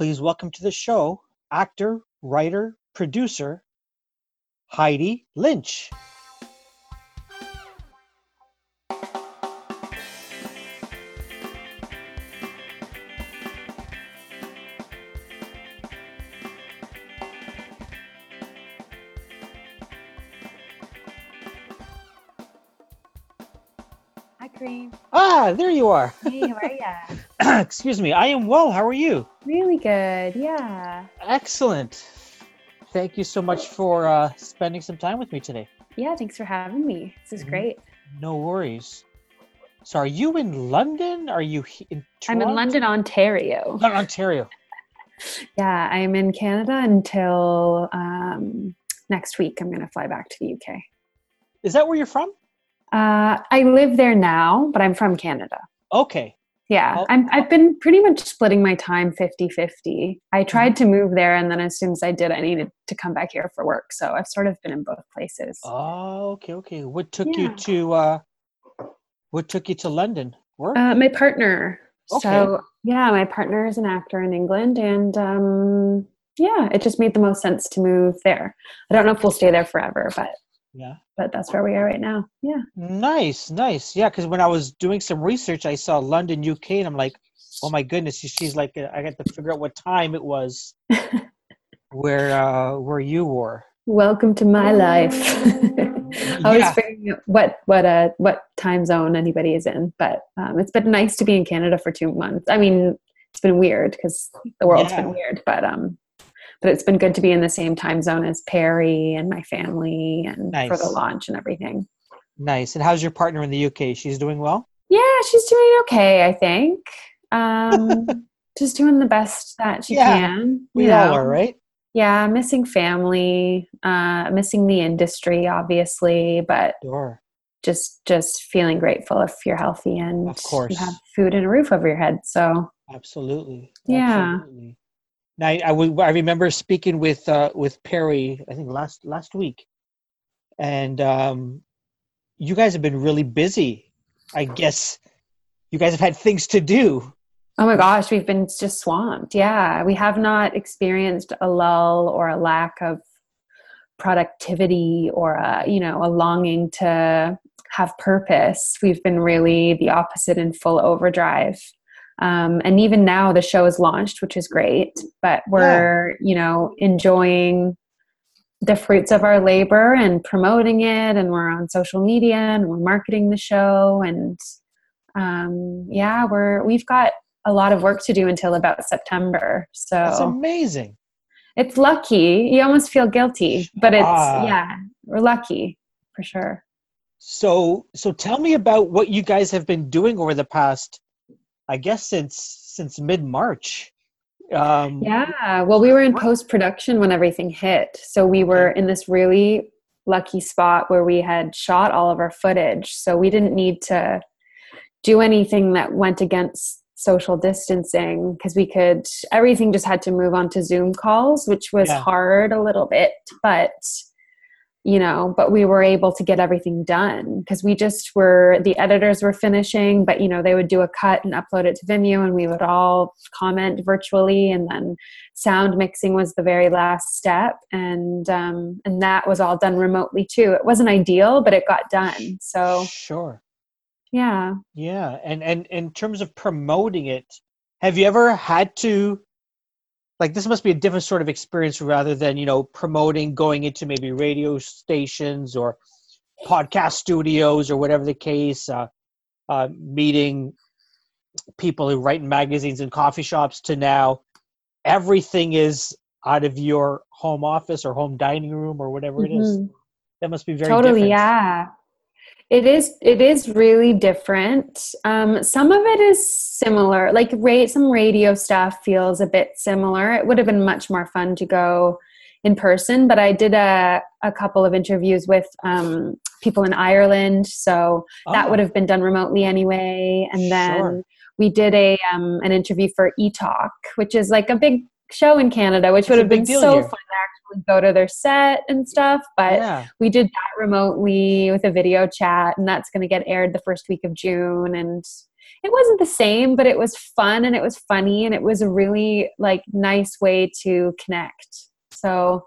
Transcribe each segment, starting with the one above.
please welcome to the show actor, writer, producer, Heidi Lynch. Hi, Cream. Ah, there you are. Hey, how are ya? Excuse me. I am well. How are you? Really good. Yeah. Excellent. Thank you so much for uh, spending some time with me today. Yeah. Thanks for having me. This is Mhm. great. No worries. So, are you in London? Are you in I'm in London, Ontario. Oh, Ontario. Yeah, I'm in Canada until um, next week. I'm going to fly back to the UK. Is that where you're from? Uh, I live there now, but I'm from Canada. Okay. Yeah. I'm, I've been pretty much splitting my time 50 50. I tried to move there, and then as soon as I did, I needed to come back here for work. So I've sort of been in both places. Oh, okay, okay. What took Yeah. you to uh what took you to London? Work? Uh, my partner. Okay. So yeah, my partner is an actor in England, and um, yeah, it just made the most sense to move there. I don't know if we'll stay there forever, but yeah. but that's where we are right now. Yeah. Nice, nice. Yeah, because when I was doing some research, I saw London, UK, and I'm like, oh my goodness, she's like, uh, I got to figure out what time it was where uh where you were. Welcome to my life. I was Yeah. figuring out what what uh what time zone anybody is in, but um, it's been nice to be in Canada for two months. I mean, it's been weird because the world's Yeah. been weird, but um, but it's been good to be in the same time zone as Perry and my family and for the launch and everything. Nice. And how's your partner in the UK? She's doing well? Yeah, she's doing okay, I think. Um, just doing the best that she Yeah, can. We all are, right? Yeah, missing family, uh, missing the industry, obviously, but Sure. just just feeling grateful if you're healthy and Of course. you have food and a roof over your head. So Absolutely. Yeah. Absolutely. Now I, I remember speaking with uh, with Perry, I think last last week, and um, you guys have been really busy. I guess you guys have had things to do. Oh my gosh, we've been just swamped. Yeah, we have not experienced a lull or a lack of productivity or a, you know, a longing to have purpose. We've been really the opposite in full overdrive. Um, and even now the show is launched, which is great, but we're, you know, enjoying the fruits of our labor and promoting it and we're on social media and we're marketing the show and um, yeah, we're we've got a lot of work to do until about September. That's So amazing. it's lucky. You almost feel guilty, but it's Ah. yeah, we're lucky for sure. So so tell me about what you guys have been doing over the past, I guess since since mid March. Um, Yeah. Well, we were in post production when everything hit. So we were in this really lucky spot where we had shot all of our footage. So we didn't need to do anything that went against social distancing because we could, everything just had to move on to Zoom calls, which was Yeah. hard a little bit. But you know but we were able to get everything done because we just were the editors were finishing but you know they would do a cut and upload it to vimeo and we would all comment virtually and then sound mixing was the very last step and um, and that was all done remotely too. It wasn't ideal but it got done. So Sure. yeah. Yeah, and and in terms of promoting it, have you ever had to like this must be a different sort of experience rather than, you know, promoting going into maybe radio stations or podcast studios or whatever the case, uh, uh, meeting people who write in magazines and coffee shops to now everything is out of your home office or home dining room or whatever it is. Mhm. That must be very totally different. yeah it is it is really different um, some of it is similar like ra- some radio stuff feels a bit similar it would have been much more fun to go in person but i did a, a couple of interviews with um, people in ireland so that Oh, would have been done remotely anyway and then Sure. we did a um, an interview for etalk which is like a big show in canada which It's would have been so here. fun go to their set and stuff but yeah. we did that remotely with a video chat and that's going to get aired the first week of june and it wasn't the same, but it was fun and it was funny and it was a really like nice way to connect. So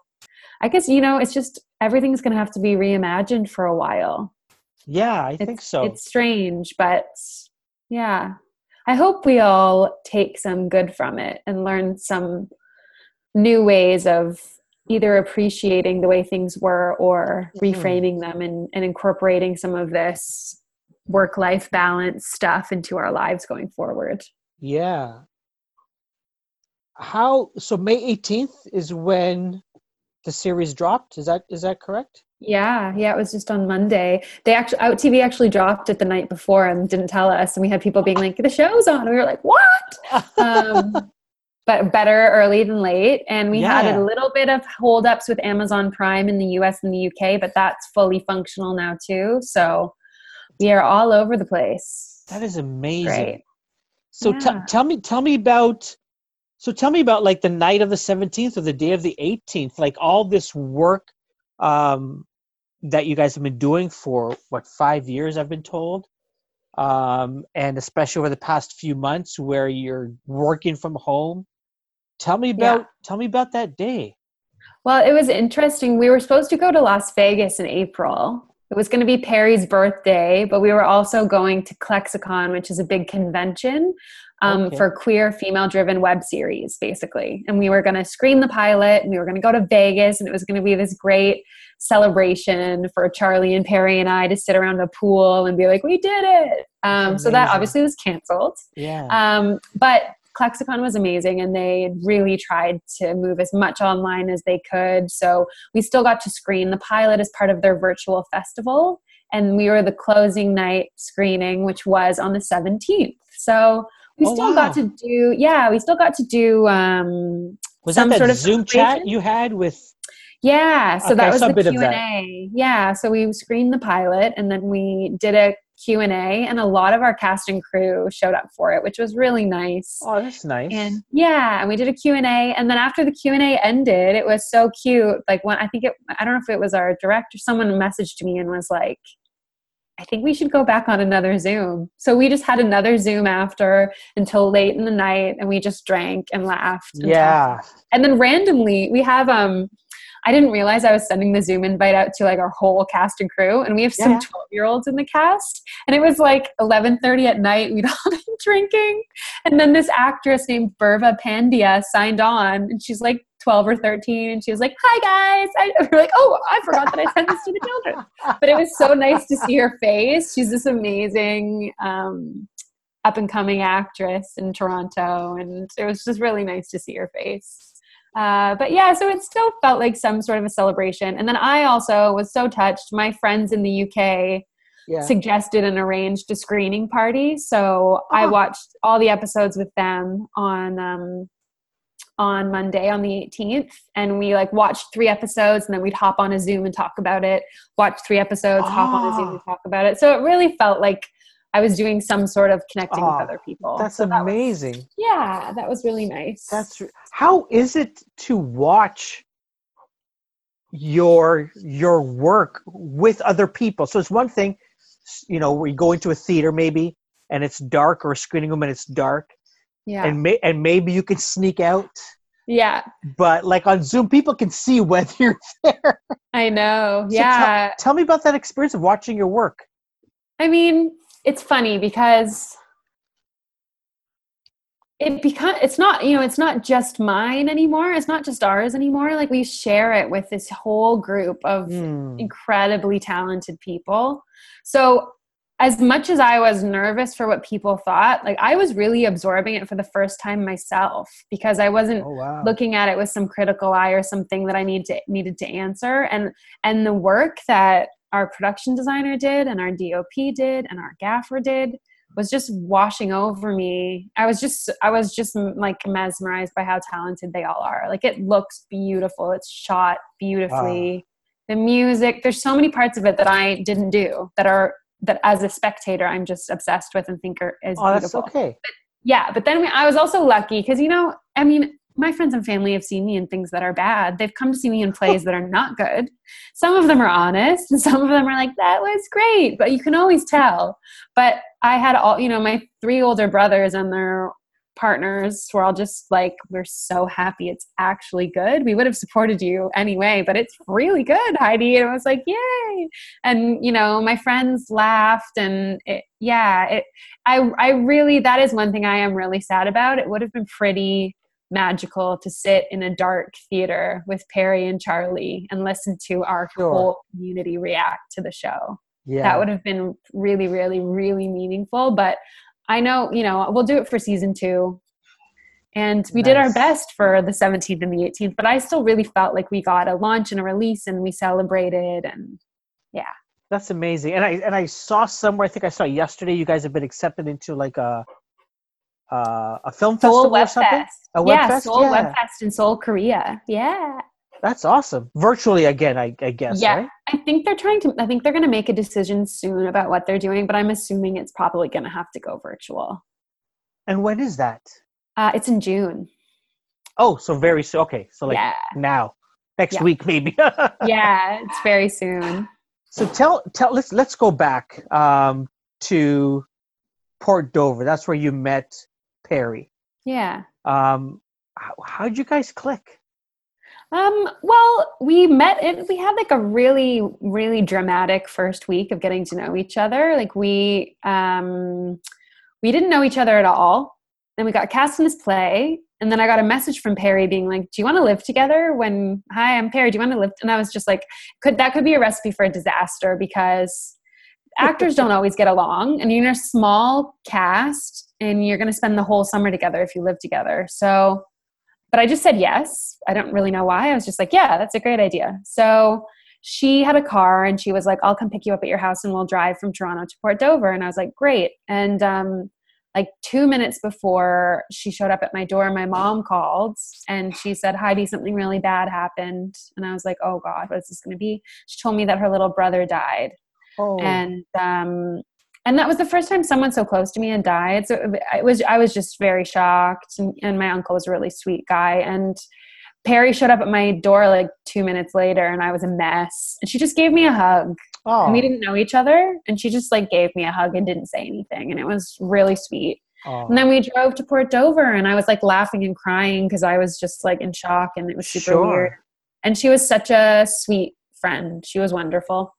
I guess you know it's just everything's going to have to be reimagined for a while. Yeah, I it's, think so. It's strange, but yeah. I hope we all take some good from it and learn some new ways of either appreciating the way things were or mm-hmm. reframing them and, and incorporating some of this work life balance stuff into our lives going forward. Yeah. How so May 18th is when the series dropped. Is that is that correct? Yeah, yeah, it was just on Monday. They actually Out TV actually dropped it the night before and didn't tell us, and we had people being like, "The show's on," and we were like, "What?" um, but better early than late. And we yeah. had a little bit of holdups with Amazon Prime in the US and the UK, but that's fully functional now too. So we are all over the place. That is amazing. Great. So yeah. t- tell me, tell me about. So tell me about like the night of the 17th or the day of the 18th, like all this work um, that you guys have been doing for what five years, I've been told, um, and especially over the past few months where you're working from home Tell me about yeah. tell me about that day. Well, it was interesting. We were supposed to go to Las Vegas in April. It was going to be Perry's birthday, but we were also going to ClexaCon, which is a big convention um, okay. for queer female driven web series, basically. And we were going to screen the pilot and we were going to go to Vegas and it was going to be this great celebration for Charlie and Perry and I to sit around a pool and be like, we did it. Um, so that obviously was canceled. Yeah. Um, but ClexaCon was amazing and they really tried to move as much online as they could. So we still got to screen the pilot as part of their virtual festival. And we were the closing night screening, which was on the 17th. So we oh, still wow. got to do, yeah, we still got to do um, was some that, that sort of Zoom chat you had with yeah, so okay, that was the Q and A. Yeah, so we screened the pilot, and then we did a Q&A and a lot of our cast and crew showed up for it, which was really nice. Oh, that's nice. And yeah, and we did a Q&A and then after the Q&A ended, it was so cute. Like when I think it I don't know if it was our director someone messaged me and was like I think we should go back on another Zoom. So we just had another Zoom after until late in the night and we just drank and laughed. And yeah. Talked. And then randomly we have um I didn't realize I was sending the Zoom invite out to like our whole cast and crew, and we have some 12 year olds in the cast. And it was like 11:30 at night. We'd all been drinking, and then this actress named Burva Pandya signed on, and she's like 12 or 13 and she was like hi guys I, we're like oh i forgot that i sent this to the children but it was so nice to see her face she's this amazing um, up and coming actress in toronto and it was just really nice to see her face uh, but yeah, so it still felt like some sort of a celebration. And then I also was so touched. My friends in the UK yeah. suggested and arranged a screening party, so oh. I watched all the episodes with them on um, on Monday on the 18th, and we like watched three episodes, and then we'd hop on a Zoom and talk about it. Watch three episodes, oh. hop on a Zoom and ah. talk about it. So it really felt like I was doing some sort of connecting oh, with other people. That's so amazing. That was, yeah, that was really nice. That's how is it to watch your your work with other people? So it's one thing, you know, we go into a theater maybe and it's dark or a screening room and it's dark. Yeah. And may, and maybe you can sneak out. Yeah. But like on Zoom, people can see whether you're there. I know. So yeah. Tell me about that experience of watching your work. I mean, it's funny because it become it's not you know it's not just mine anymore it's not just ours anymore like we share it with this whole group of mm. incredibly talented people so as much as i was nervous for what people thought like i was really absorbing it for the first time myself because i wasn't oh, wow. looking at it with some critical eye or something that i need to needed to answer and and the work that our production designer did and our DOP did and our gaffer did was just washing over me. I was just I was just mm, like mesmerized by how talented they all are. Like it looks beautiful. It's shot beautifully. The music, there's so many parts of it that I didn't do that are that as a spectator I'm just obsessed with and think are is oh, beautiful. That's okay. But, yeah, but then I was also lucky because you know, I mean, my friends and family have seen me in things that are bad. They've come to see me in plays that are not good. Some of them are honest, and some of them are like, that was great, but you can always tell. But I had all, you know, my three older brothers and their partners were all just like, we're so happy it's actually good. We would have supported you anyway, but it's really good, Heidi. And I was like, yay. And, you know, my friends laughed and it, yeah, it, I, I really, that is one thing I am really sad about. It would have been pretty magical to sit in a dark theater with Perry and Charlie and listen to our sure. whole community react to the show. Yeah. That would have been really, really, really meaningful. But I know, you know, we'll do it for season two. And we nice. did our best for the 17th and the 18th, but I still really felt like we got a launch and a release and we celebrated and yeah. That's amazing. And I and I saw somewhere, I think I saw yesterday, you guys have been accepted into like a uh, a film Seoul festival Web or something? Fest. A Web yeah, Fest? Seoul yeah. Web Fest in Seoul, Korea. Yeah. That's awesome. Virtually again, I, I guess. Yeah, right? I think they're trying to. I think they're going to make a decision soon about what they're doing, but I'm assuming it's probably going to have to go virtual. And when is that? Uh, it's in June. Oh, so very soon. Okay, so like yeah. now, next yeah. week maybe. yeah, it's very soon. So tell tell let's let's go back um, to Port Dover. That's where you met Perry. Yeah. Um, how, how'd you guys click? Um, well, we met and we had like a really, really dramatic first week of getting to know each other. Like we um we didn't know each other at all. Then we got cast in this play. And then I got a message from Perry being like, Do you want to live together? When hi, I'm Perry, do you want to live? And I was just like, could that could be a recipe for a disaster because actors don't always get along and you're in a small cast and you're gonna spend the whole summer together if you live together. So but I just said yes. I don't really know why. I was just like, yeah, that's a great idea. So she had a car and she was like, I'll come pick you up at your house and we'll drive from Toronto to Port Dover. And I was like, great. And um, like two minutes before she showed up at my door, my mom called and she said, Heidi, something really bad happened. And I was like, oh God, what is this going to be? She told me that her little brother died. Oh. And um, and that was the first time someone so close to me had died. So it was i was just very shocked and, and, my uncle was a really sweet guy. And perry showed up at my door like two minutes later and i was a mess. And she just gave me a hug. Oh. and we didn't know each other. And she just like gave me a hug and didn't say anything. And it was really sweet. Oh. and then we drove to port dover and i was like laughing and crying because i was just like in shock and it was super sure. weird and she was such a sweet friend. She was wonderful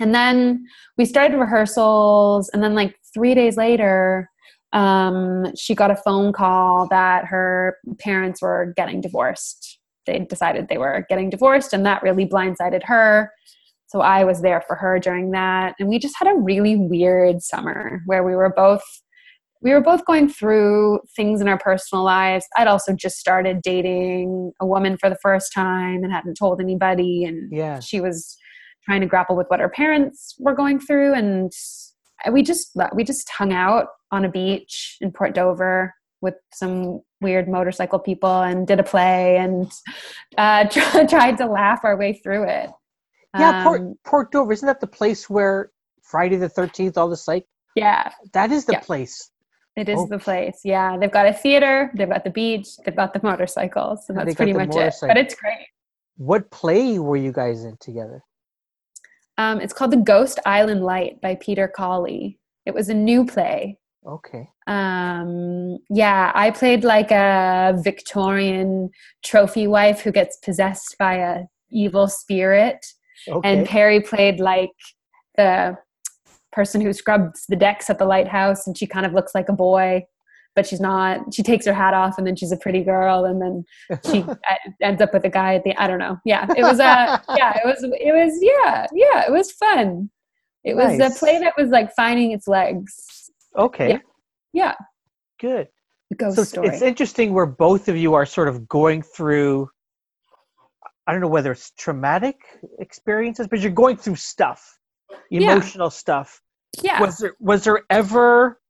and then we started rehearsals and then like three days later um, she got a phone call that her parents were getting divorced. They decided they were getting divorced and that really blindsided her. So i was there for her during that. And we just had a really weird summer where we were both we were both going through things in our personal lives. I'd also just started dating a woman for the first time and hadn't told anybody and yeah. she was trying to grapple with what our parents were going through and we just we just hung out on a beach in Port Dover with some weird motorcycle people and did a play and uh, tried to laugh our way through it. Yeah, um, Port Port Dover isn't that the place where Friday the Thirteenth, all the like? Yeah, that is the yeah. place. It is oh. the place. Yeah, they've got a theater, they've got the beach, they've got the motorcycles, and that's pretty much it. But it's great. What play were you guys in together? Um, it's called The Ghost Island Light by Peter Cawley. It was a new play. Okay. Um, yeah, I played like a Victorian trophy wife who gets possessed by a evil spirit. Okay. And Perry played like the person who scrubs the decks at the lighthouse and she kind of looks like a boy but she's not she takes her hat off and then she's a pretty girl and then she ends up with a guy at the i don't know yeah it was uh yeah it was it was yeah yeah it was fun it nice. was a play that was like finding its legs okay yeah, yeah. good ghost so story. it's interesting where both of you are sort of going through i don't know whether it's traumatic experiences but you're going through stuff emotional yeah. stuff yeah was there was there ever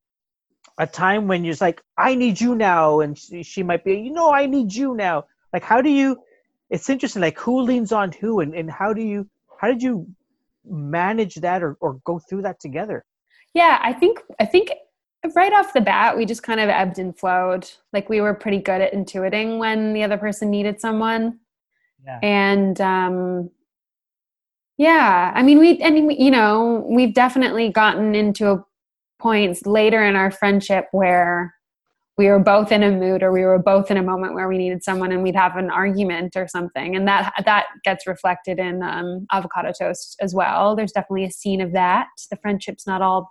a time when you're like, I need you now, and she, she might be, you know, I need you now. Like, how do you? It's interesting. Like, who leans on who, and and how do you? How did you manage that, or or go through that together? Yeah, I think I think right off the bat, we just kind of ebbed and flowed. Like we were pretty good at intuiting when the other person needed someone. Yeah. And um, yeah, I mean, we, and we, you know, we've definitely gotten into a points later in our friendship where we were both in a mood or we were both in a moment where we needed someone and we'd have an argument or something. And that that gets reflected in um, avocado toast as well. There's definitely a scene of that. The friendship's not all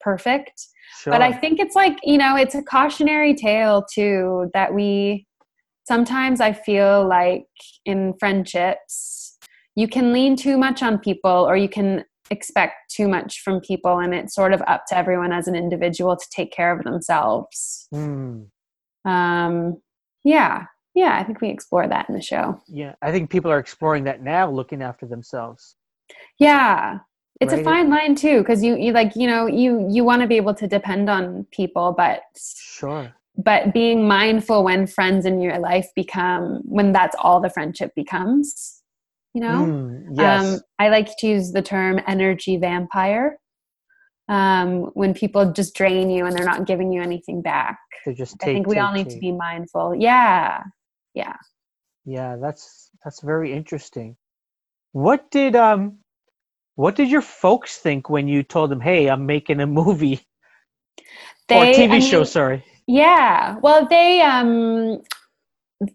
perfect Sure. but i think it's like you know it's a cautionary tale too that we sometimes i feel like in friendships you can lean too much on people or you can expect too much from people and it's sort of up to everyone as an individual to take care of themselves Hmm. um yeah yeah i think we explore that in the show Yeah, I think people are exploring that now, looking after themselves. yeah it's Right. a fine line too because you, you like you know you you want to be able to depend on people but Sure. but being mindful when friends in your life become when that's all the friendship becomes you know Mm, yes. um, i like to use the term energy vampire um, when people just drain you and they're not giving you anything back They just i think we take, all need to be mindful yeah yeah Yeah, that's that's very interesting. What did um, what did your folks think when you told them, "Hey, I'm making a movie or They- TV I show"? Sorry. Yeah. Well, they um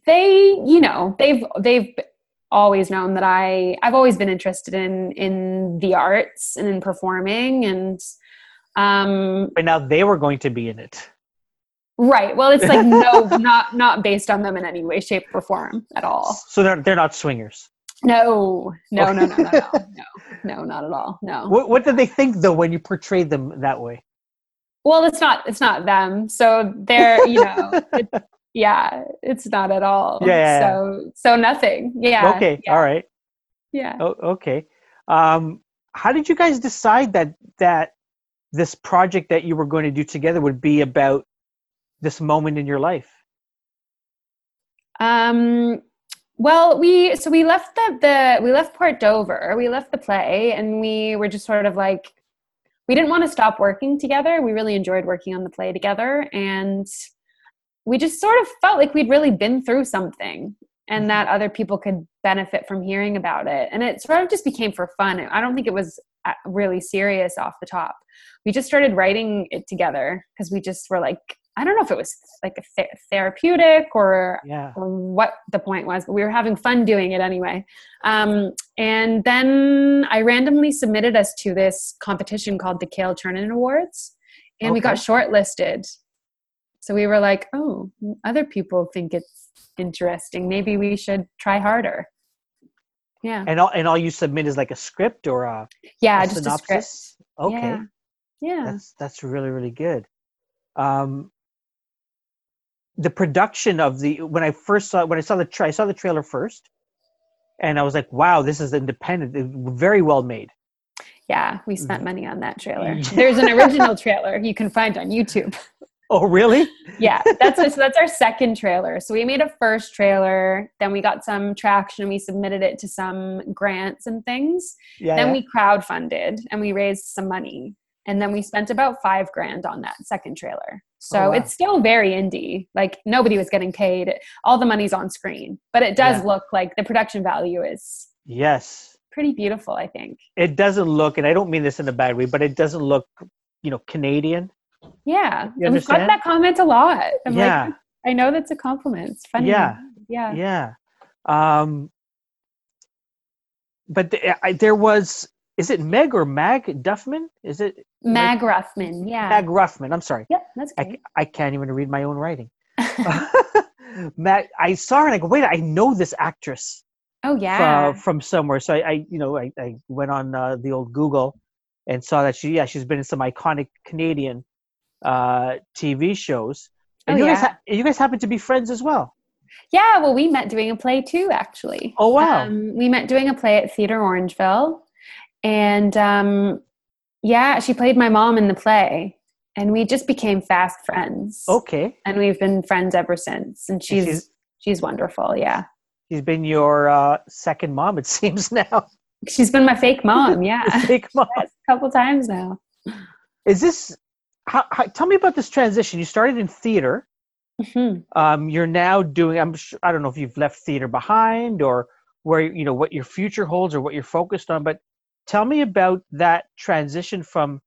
they, you know, they've they've always known that I I've always been interested in in the arts and in performing and um But now they were going to be in it. right. Well, it's like no not not based on them in any way shape or form at all. So they're they're not swingers. No. No, no, no, no, no. No. No, not at all. No. What what did they think though when you portrayed them that way? Well, it's not it's not them. So they're, you know, yeah, it's not at all. Yeah, yeah, yeah. So so nothing. Yeah. okay, Yeah. all right. yeah. Oh, okay. Um, how did you guys decide that that this project that you were going to do together would be about this moment in your life? Um, well, we so we left the the we left Port Dover. We left the play, and we were just sort of like we didn't want to stop working together. We really enjoyed working on the play together, and we just sort of felt like we'd really been through something, and Mhm. that other people could benefit from hearing about it. And it sort of just became for fun. I don't think it was uh, really serious off the top. We just started writing it together because we just were like, I don't know if it was like a th- therapeutic or Yeah. or what the point was, but we were having fun doing it anyway. Um, and then I randomly submitted us to this competition called the Kale Turnen Awards, and we got shortlisted. So we were like, oh, other people think it's interesting. Maybe we should try harder. Yeah. And all and all you submit is like a script or a, Yeah, a just a script. synopsis. Okay, Yeah. Yeah. that's that's really really good. Um, the production of the when I first saw when I saw the tra- I saw the trailer first, and I was like, wow, this is independent, very well made. Yeah, we spent money on that trailer. There's an original trailer you can find on YouTube. Oh, really? yeah that's so that's our second trailer so we made a first trailer then we got some traction we submitted it to some grants and things Yeah. then yeah. we crowdfunded and we raised some money and then we spent about five grand on that second trailer so Oh, wow. it's still very indie like nobody was getting paid all the money's on screen but it does Yeah. look like the production value is yes. pretty beautiful i think it doesn't look and i don't mean this in a bad way but it doesn't look you know canadian yeah. You and we've got understand? that comment a lot. I'm yeah. Like i know that's a compliment. It's funny. Yeah. yeah. Yeah. Um but the, I, there was is it meg or mag duffman? Is it? Mag ruffman. Yeah. Mag ruffman. I'm sorry. Yep, that's I. I can't even read my own writing. Mag i saw her and i go wait i know this actress oh yeah. from, from somewhere. So I, I you know i, I went on uh, the old google and saw that she yeah she's been in some iconic canadian uh tv shows and Oh, you guys yeah. ha- you guys happen to be friends as well yeah, well, we met doing a play too, actually. Oh, wow. Um, we met doing a play at Theater Orangeville, and um, yeah, she played my mom in the play, and we just became fast friends. okay and we've been friends ever since. And she's she's- she's, wonderful. Yeah, she's been your uh second mom it seems now she's been my fake mom. Yeah, Fake mom. A couple times now. is this how, how, tell me about this transition. You started in theater. Mhm. Um, you're now doing. I'm. Sure, I don't know if you've left theater behind or where you know what your future holds or what you're focused on. But tell me about that transition from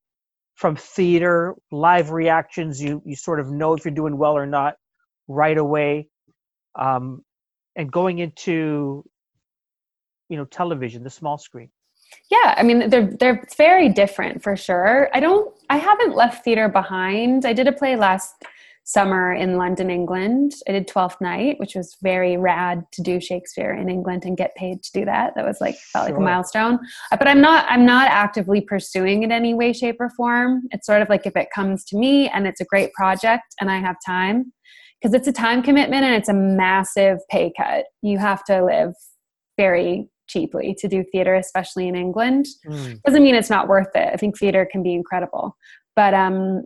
from theater live reactions. You you sort of know if you're doing well or not right away, um, and going into you know television, the small screen. Yeah, I mean they're they're very different for sure. I don't I haven't left theater behind. I did a play last summer in London, England. I did Twelfth Night, which was very rad to do Shakespeare in England and get paid to do that. That was like felt like a milestone. Uh, But I'm not I'm not actively pursuing it in any way, shape, or form. It's sort of like if it comes to me and it's a great project and I have time, because it's a time commitment and it's a massive pay cut. You have to live very cheaply to do theater, especially in England Mm. doesn't mean it's not worth it. I think theater can be incredible, but um,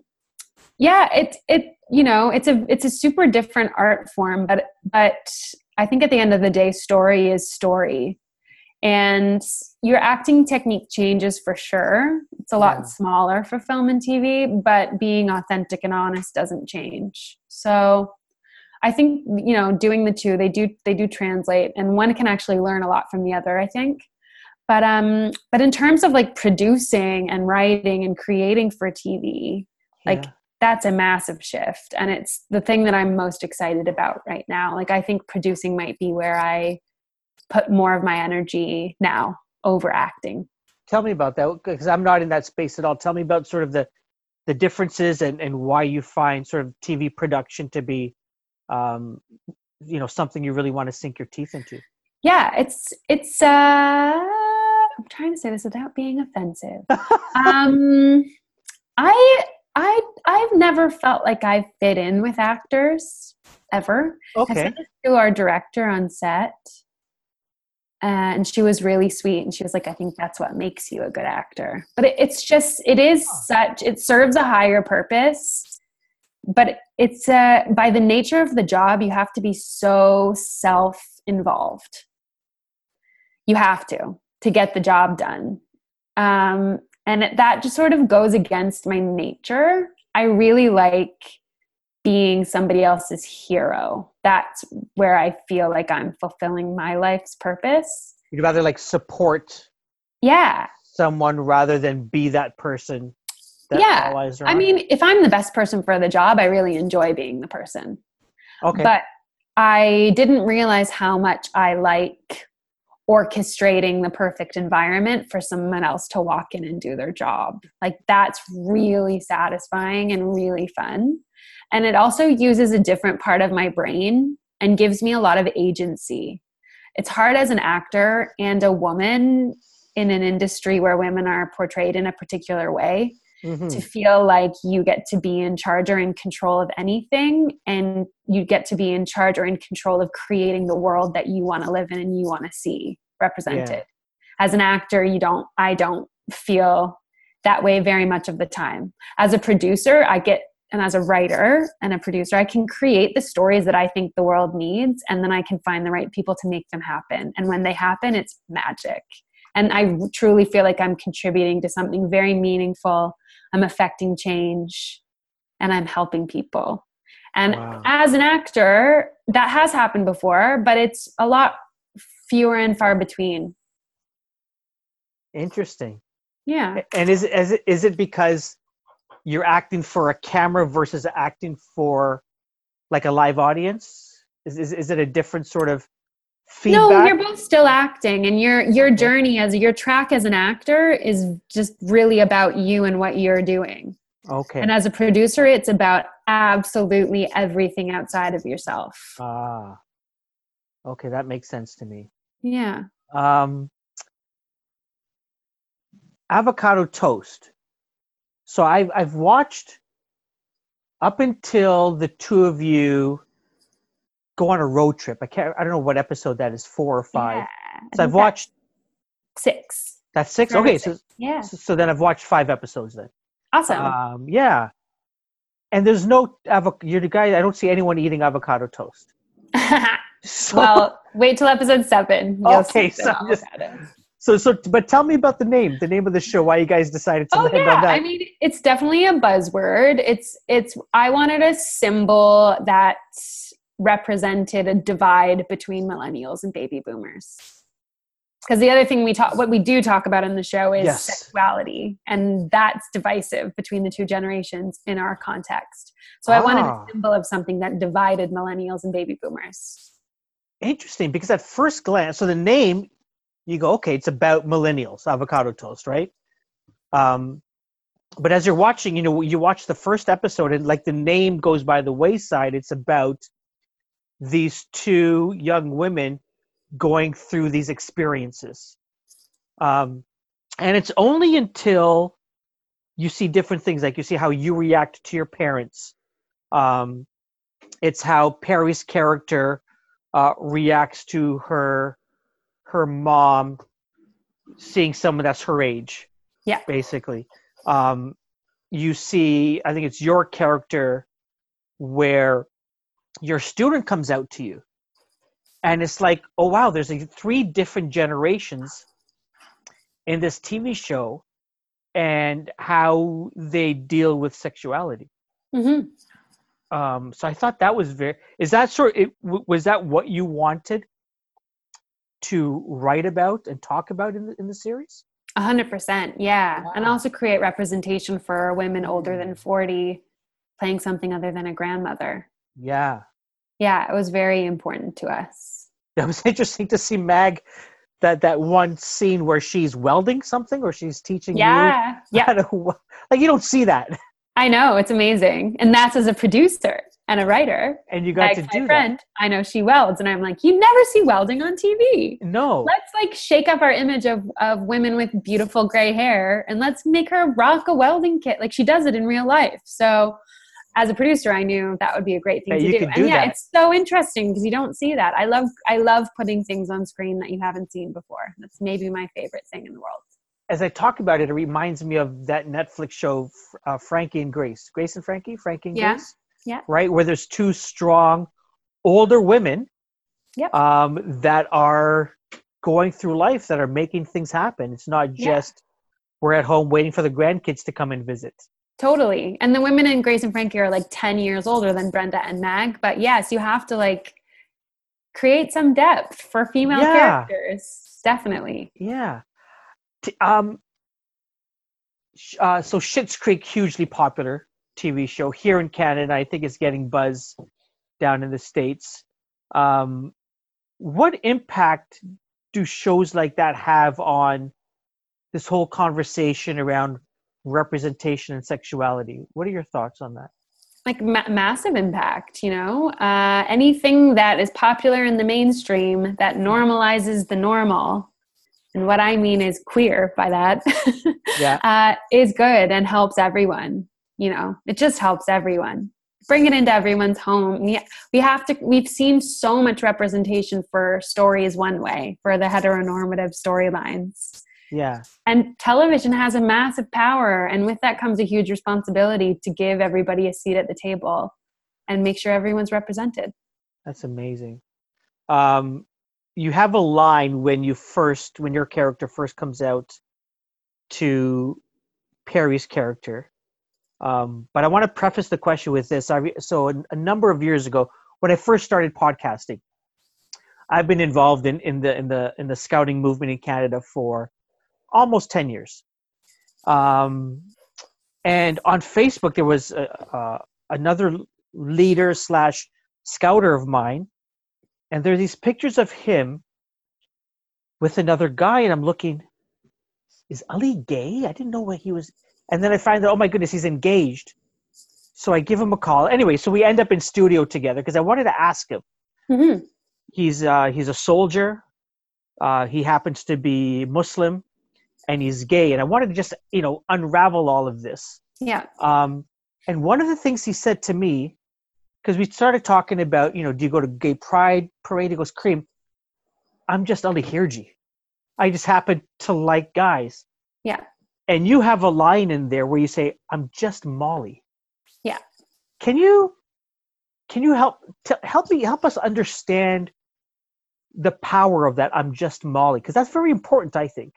yeah, it it you know it's a it's a super different art form, but but I think at the end of the day, story is story, and your acting technique changes for sure. It's a lot Yeah. smaller for film and TV, but being authentic and honest doesn't change. So. I think you know doing the two they do they do translate and one can actually learn a lot from the other I think. But um but in terms of like producing and writing and creating for tv like that's a massive shift. And it's the thing that i'm most excited about right now. Like i think producing might be where i put more of my energy now over acting tell me about that because I'm not in that space at all. Tell me about sort of the the differences and and why you find sort of TV production to be, um, you know, something you really want to sink your teeth into. yeah it's it's uh i'm trying to say this without being offensive um i i i've never felt like i fit in with actors ever Okay. to our director on set, uh, and she was really sweet. And she was like, "I think that's what makes you a good actor." But it, it's just, it is such, it serves a higher purpose. But it's uh, by the nature of the job, you have to be so self-involved. You have to to get the job done, um, and it, that just sort of goes against my nature. I really like being somebody else's hero. That's where I feel like I'm fulfilling my life's purpose. You'd rather like support Yeah. someone rather than be that person. Yeah. I mean, if I'm the best person for the job, I really enjoy being the person. okay. But I didn't realize how much I like orchestrating the perfect environment for someone else to walk in and do their job. Like that's really satisfying and really fun. And it also uses a different part of my brain and gives me a lot of agency. It's hard as an actor and a woman in an industry where women are portrayed in a particular way Mhm. to feel like you get to be in charge or in control of anything and you get to be in charge or in control of creating the world that you want to live in and you want to see represented. As an actor you don't i don't feel that way very much of the time. As a producer i get and as a writer and a producer i can create the stories that i think the world needs and then i can find the right people to make them happen. And when they happen it's magic. And i truly feel like i'm contributing to something very meaningful I'm affecting change and I'm helping people. And Wow. as an actor, that has happened before, but it's a lot fewer and far between. Interesting. Yeah. And is it, is it is it because you're acting for a camera versus acting for like a live audience? Is is, is it a different sort of feedback? No, you're both still acting and your your journey as your track as an actor is just really about you and what you're doing. okay. And as a producer, it's about absolutely everything outside of yourself. Ah. Okay, that makes sense to me. Yeah. Um, avocado toast. So I've I've watched up until the two of you go on a road trip. I can't. I don't know what episode that is, four or five. Yeah. So I've watched. six. That's six. Okay, six. so Yeah. so so then I've watched five episodes then. Awesome. Um, yeah. And there's no avocado. You're the guy. I don't see anyone eating avocado toast. So, well, wait till episode seven. You'll Okay, see so just- So, so, but tell me about the name, the name of the show. Why you guys decided to Oh land yeah, on that? I mean it's definitely a buzzword. It's it's I wanted a symbol that represented a divide between millennials and baby boomers. Because the other thing we talk, what we do talk about in the show is Yes. sexuality, and that's divisive between the two generations in our context. So I wanted Ah. a symbol of something that divided millennials and baby boomers. Interesting, because at first glance, so the name, you go, okay, it's about millennials, avocado toast, right? Um, but as you're watching, you know, you watch the first episode, and like the name goes by the wayside. It's about these two young women going through these experiences, um, and it's only until you see different things, like you see how you react to your parents. Um, it's how Perry's character uh, reacts to her her mom seeing someone that's her age. Yeah. basically. Um, you see, I think it's your character where your student comes out to you, and it's like, oh wow, there's like three different generations in this TV show, and how they deal with sexuality mm-hmm. um so i thought that was very is that sort it, w- was that what you wanted to write about and talk about in the, in the series A hundred percent, yeah. And also create representation for women older than forty playing something other than a grandmother. yeah Yeah, it was very important to us. it was interesting to see mag that that one scene where she's welding something or she's teaching Yeah, you yeah. to like you don't see that I know it's amazing, and that's as a producer and a writer. and you got Like to my do friend, I know she welds, and I'm like, you never see welding on TV. no Let's like shake up our image of of women with beautiful gray hair, and let's make her rock a welding kit like she does it in real life. So. As a producer, I knew that would be a great thing Yeah, to do. could and do yeah, that. it's so interesting because you don't see that. I love I love putting things on screen that you haven't seen before. That's maybe my favorite thing in the world. as i talk about it it reminds me of that netflix show uh, frankie and grace grace and frankie frankie and Yeah, grace yeah. right where there's two strong older women Yep. um, that are going through life that are making things happen it's not Yeah. just we're at home waiting for the grandkids to come and visit Totally. And the women in Grace and Frankie are like 10 years older than Brenda and Mag. But yes, you have to like create some depth for female Yeah. characters. Definitely. yeah um uh, so Schitt's Creek hugely popular TV show here in Canada I think it's getting buzz down in the states um, what impact do shows like that have on this whole conversation around representation and sexuality what are your thoughts on that Like ma- massive impact, you know? Uh, anything that is popular in the mainstream that normalizes the normal. And what I mean is queer by that. Yeah. uh, is good and helps everyone. You know, it just helps everyone. Bring it into everyone's home. Yeah, we have to. We've seen so much representation for stories one way for the heteronormative storylines, yeah. And television has a massive power, and with that comes a huge responsibility to give everybody a seat at the table and make sure everyone's represented. that's amazing. Um, you have a line when you first when your character first comes out to perry's character. Um, but i want to preface the question with this. I re- so a, a number of years ago when i first started podcasting i've been involved in, in the in the in the scouting movement in canada for almost 10 years. Um, and on facebook there was a, uh, another leader slash scouter of mine. And there are these pictures of him with another guy and i'm looking is ali gay? I didn't know what he was. And then i find that oh my goodness he's engaged. So i give him a call. Anyway so we end up in studio together because i wanted to ask him. Mhm. he's uh, he's a soldier. Uh, he happens to be muslim and he's gay and i wanted to just you know unravel all of this Yeah. um, and one of the things he said to me, because we started talking about, you know, do you go to gay pride parade? He goes, Cream, I'm just Ali Hirji. I just happen to like guys. Yeah. And you have a line in there where you say, I'm just Molly. Yeah. Can you can you help t- help me help us understand the power of that i'm just molly because that's very important i think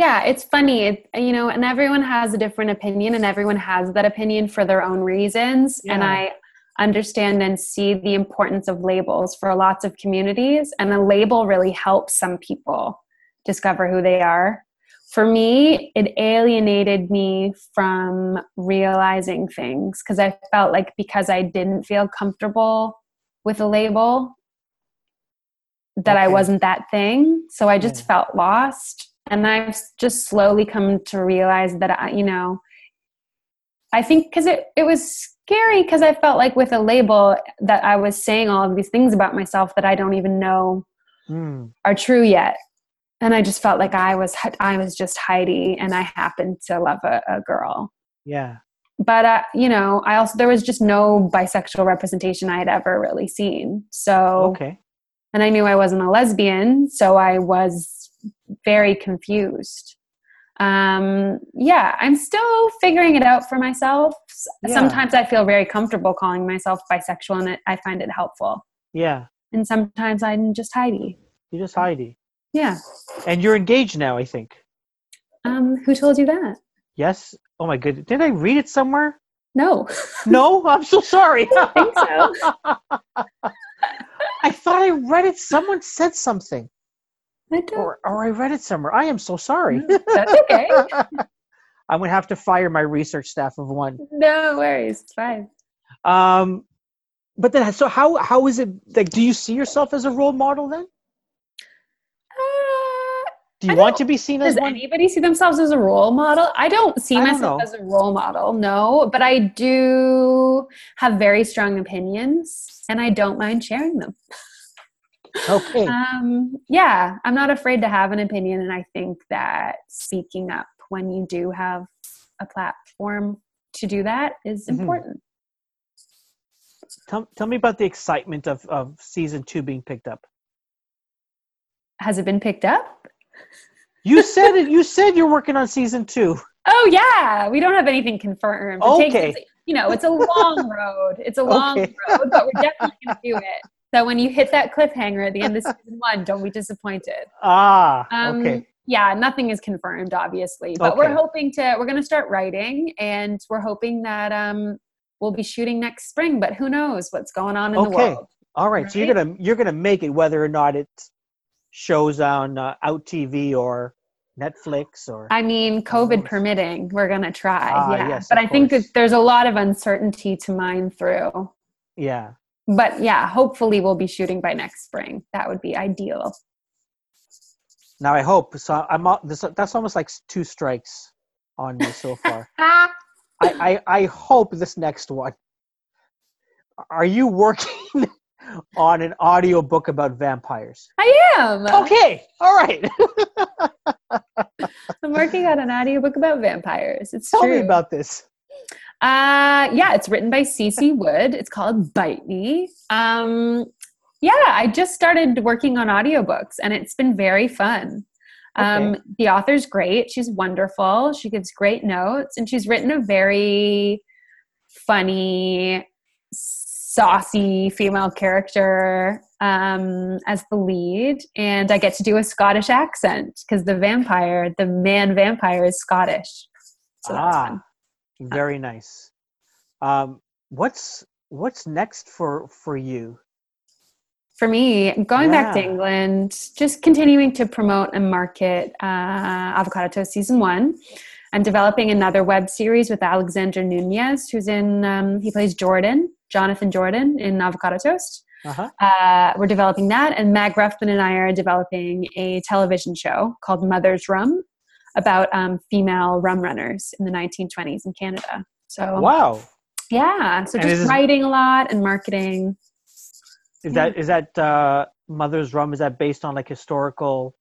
yeah it's funny it, you know and everyone has a different opinion and everyone has that opinion for their own reasons. And i understand and see the importance of labels for lots of communities and a label really helps some people discover who they are. For me it alienated me from realizing things because i felt like because i didn't feel comfortable with a label that i wasn't that thing. So i just Yeah. felt lost and i've just slowly come to realize that i you know i think because it, it was scary because i felt like with a label that i was saying all of these things about myself that i don't even know Mm, are true yet. And i just felt like i was i was just heidi and i happened to love a, a girl. Yeah. But uh, you know i also there was just no bisexual representation i had ever really seen. So okay. and i knew i wasn't a lesbian so i was very confused. Um yeah i'm still figuring it out for myself. Yeah. sometimes i feel very comfortable calling myself bisexual and it, i find it helpful. Yeah. And sometimes i'm just heidi. You're just heidi. Yeah. And you're engaged now i think. Um who told you that? Yes. Oh my goodness. Did i read it somewhere? No. No? I'm so sorry. I think so. i thought i read it. Someone said something i don't or, or i read it somewhere. I am so sorry. That's okay. I'm gonna have to fire my research staff of one. No worries. It's fine. Um but then so how how is it like do you see yourself as a role model then? Uh, do you want to be seen as Does one? anybody see themselves as a role model? I don't see I don't myself as a role model, no, but I do have very strong opinions and I don't mind sharing them. okay Um, yeah, I'm not afraid to have an opinion, and I think that speaking up when you do have a platform to do that is Mhm. important. tell, tell me about the excitement of, of season two being picked up Has it been picked up? you said it you said you're working on season two Oh yeah, we don't have anything confirmed. It takes- Okay. it's- you know, it's a long road. It's a long Okay. road, but we're definitely going to do it. So when you hit that cliffhanger at the end of season one, don't be disappointed. ah Um, okay Yeah, nothing is confirmed, obviously, but we're hoping to. We're going to start writing, and we're hoping that um, we'll be shooting next spring. But who knows what's going on in the Okay. world? all right so you're gonna you're gonna make it whether or not it shows on uh, out tv or netflix or I mean. COVID permitting, we're going to try. Ah, yeah, yes, but I think course. that there's a lot of uncertainty to mine through. yeah but yeah, hopefully we'll be shooting by next spring. That would be ideal. now i hope so i'm this, that's almost like two strikes on me so far I, I i hope this next one are you working on an audio book about vampires I am. okay all right I'm working on an audiobook about vampires. It's tell true. me about this uh yeah, it's written by Cece Wood. It's called Bite Me. Um yeah, I just started working on audiobooks and it's been very fun. Um, Okay. the author's great. She's wonderful. She gives great notes and she's written a very funny, saucy female character um, as the lead. And I get to do a Scottish accent because the vampire, the man vampire, is Scottish. So ah. Very nice. Um what's what's next for for you? For me, going back to England, just continuing to promote and market uh, Avocado Toast Season 1. I'm developing another web series with Alexander Nunez, who's in, um, he plays Jordan, Jonathan Jordan in Avocado Toast. uh-huh. Uh, we're developing that, and Mag Ruffman and I are developing a television show called Mother's Rum about um, female rum runners in the 1920s in Canada. So, wow yeah, so just writing a lot and marketing. is that is that uh mother's rum is that based on like historical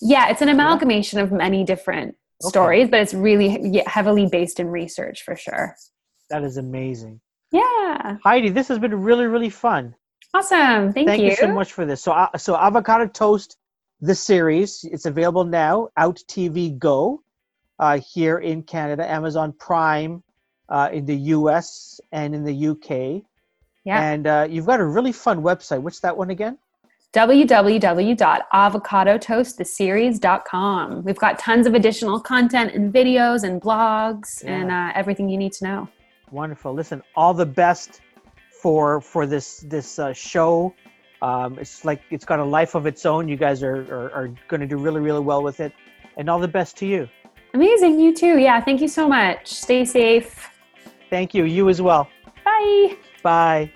Yeah, it's an amalgamation of many different Okay. stories, but it's really heavily based in research for sure. that is amazing Yeah, heidi this has been really really fun awesome. Thank, Thank you. so much for this. So, uh, so avocado toast, the series, it's available now. Out TV Go, uh, here in Canada, Amazon Prime, uh, in the U.S. and in the U.K. Yeah, And uh, you've got a really fun website. What's that one again? www.avocadotoasttheseries.com. We've got tons of additional content and videos and blogs Yeah. and uh, everything you need to know. Wonderful. Listen, all the best for for this this uh, show. Um, it's like it's got a life of its own. You guys are are, are going to do really really well with it, and all the best to you. Amazing. You too. Yeah. Thank you so much. Stay safe. Thank you. You as well. Bye. Bye.